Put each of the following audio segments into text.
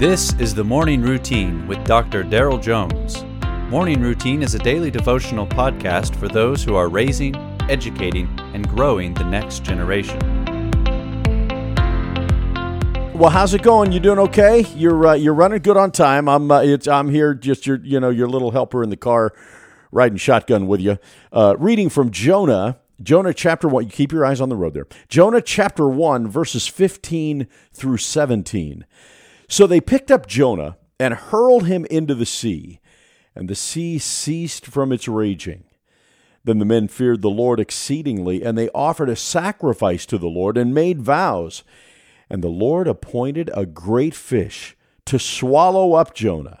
This is the Morning Routine with Dr. Daryl Jones. Morning Routine is a daily devotional podcast for those who are raising, educating, and growing the next generation. Well, how's it going? You doing okay? You're uh, you're running good on time. I'm uh, I'm here just your you know your little helper in the car, riding shotgun with you. Uh, reading from Jonah, Jonah chapter one. You keep your eyes on the road there. Jonah chapter one, verses fifteen through seventeen. So they picked up Jonah and hurled him into the sea, and the sea ceased from its raging. Then the men feared the Lord exceedingly, and they offered a sacrifice to the Lord and made vows. And the Lord appointed a great fish to swallow up Jonah.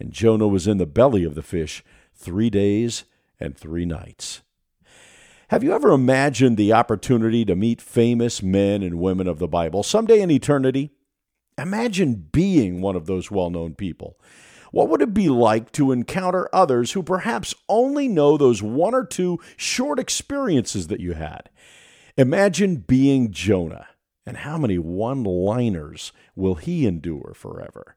And Jonah was in the belly of the fish three days and three nights. Have you ever imagined the opportunity to meet famous men and women of the Bible someday in eternity? Imagine being one of those well known people. What would it be like to encounter others who perhaps only know those one or two short experiences that you had? Imagine being Jonah, and how many one liners will he endure forever?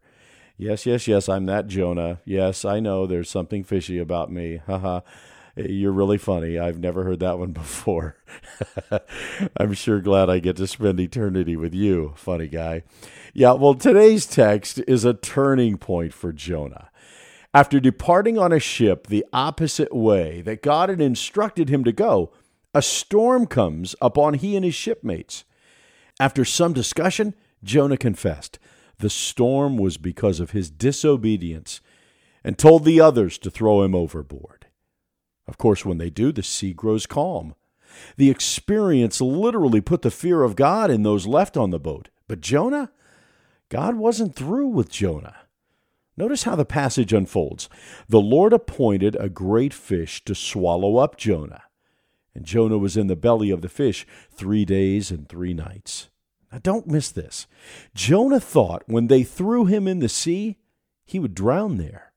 Yes, yes, yes, I'm that Jonah. Yes, I know there's something fishy about me. Haha. You're really funny. I've never heard that one before. I'm sure glad I get to spend eternity with you, funny guy. Yeah, well, today's text is a turning point for Jonah. After departing on a ship the opposite way that God had instructed him to go, a storm comes upon he and his shipmates. After some discussion, Jonah confessed the storm was because of his disobedience and told the others to throw him overboard. Of course, when they do, the sea grows calm. The experience literally put the fear of God in those left on the boat. But Jonah? God wasn't through with Jonah. Notice how the passage unfolds. The Lord appointed a great fish to swallow up Jonah. And Jonah was in the belly of the fish three days and three nights. Now, don't miss this. Jonah thought when they threw him in the sea, he would drown there,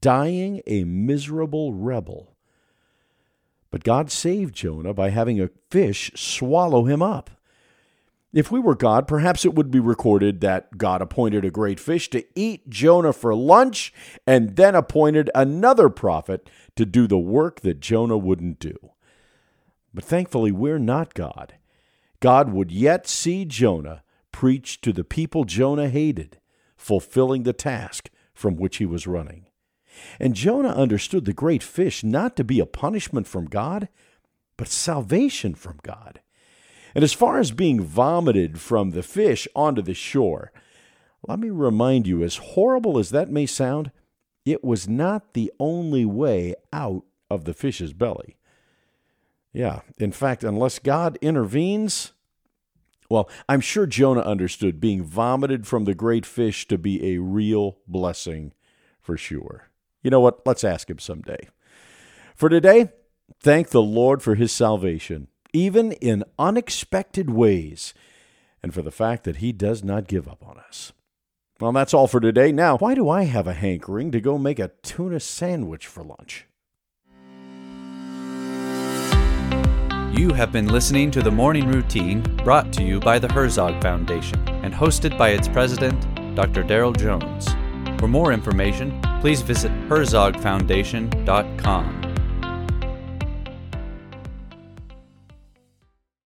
dying a miserable rebel. But God saved Jonah by having a fish swallow him up. If we were God, perhaps it would be recorded that God appointed a great fish to eat Jonah for lunch and then appointed another prophet to do the work that Jonah wouldn't do. But thankfully, we're not God. God would yet see Jonah preach to the people Jonah hated, fulfilling the task from which he was running. And Jonah understood the great fish not to be a punishment from God, but salvation from God. And as far as being vomited from the fish onto the shore, let me remind you, as horrible as that may sound, it was not the only way out of the fish's belly. Yeah, in fact, unless God intervenes, well, I'm sure Jonah understood being vomited from the great fish to be a real blessing for sure. You know what? Let's ask him someday. For today, thank the Lord for his salvation, even in unexpected ways, and for the fact that he does not give up on us. Well, that's all for today. Now, why do I have a hankering to go make a tuna sandwich for lunch? You have been listening to the Morning Routine brought to you by the Herzog Foundation and hosted by its president, Dr. Daryl Jones. For more information, please visit herzogfoundation.com.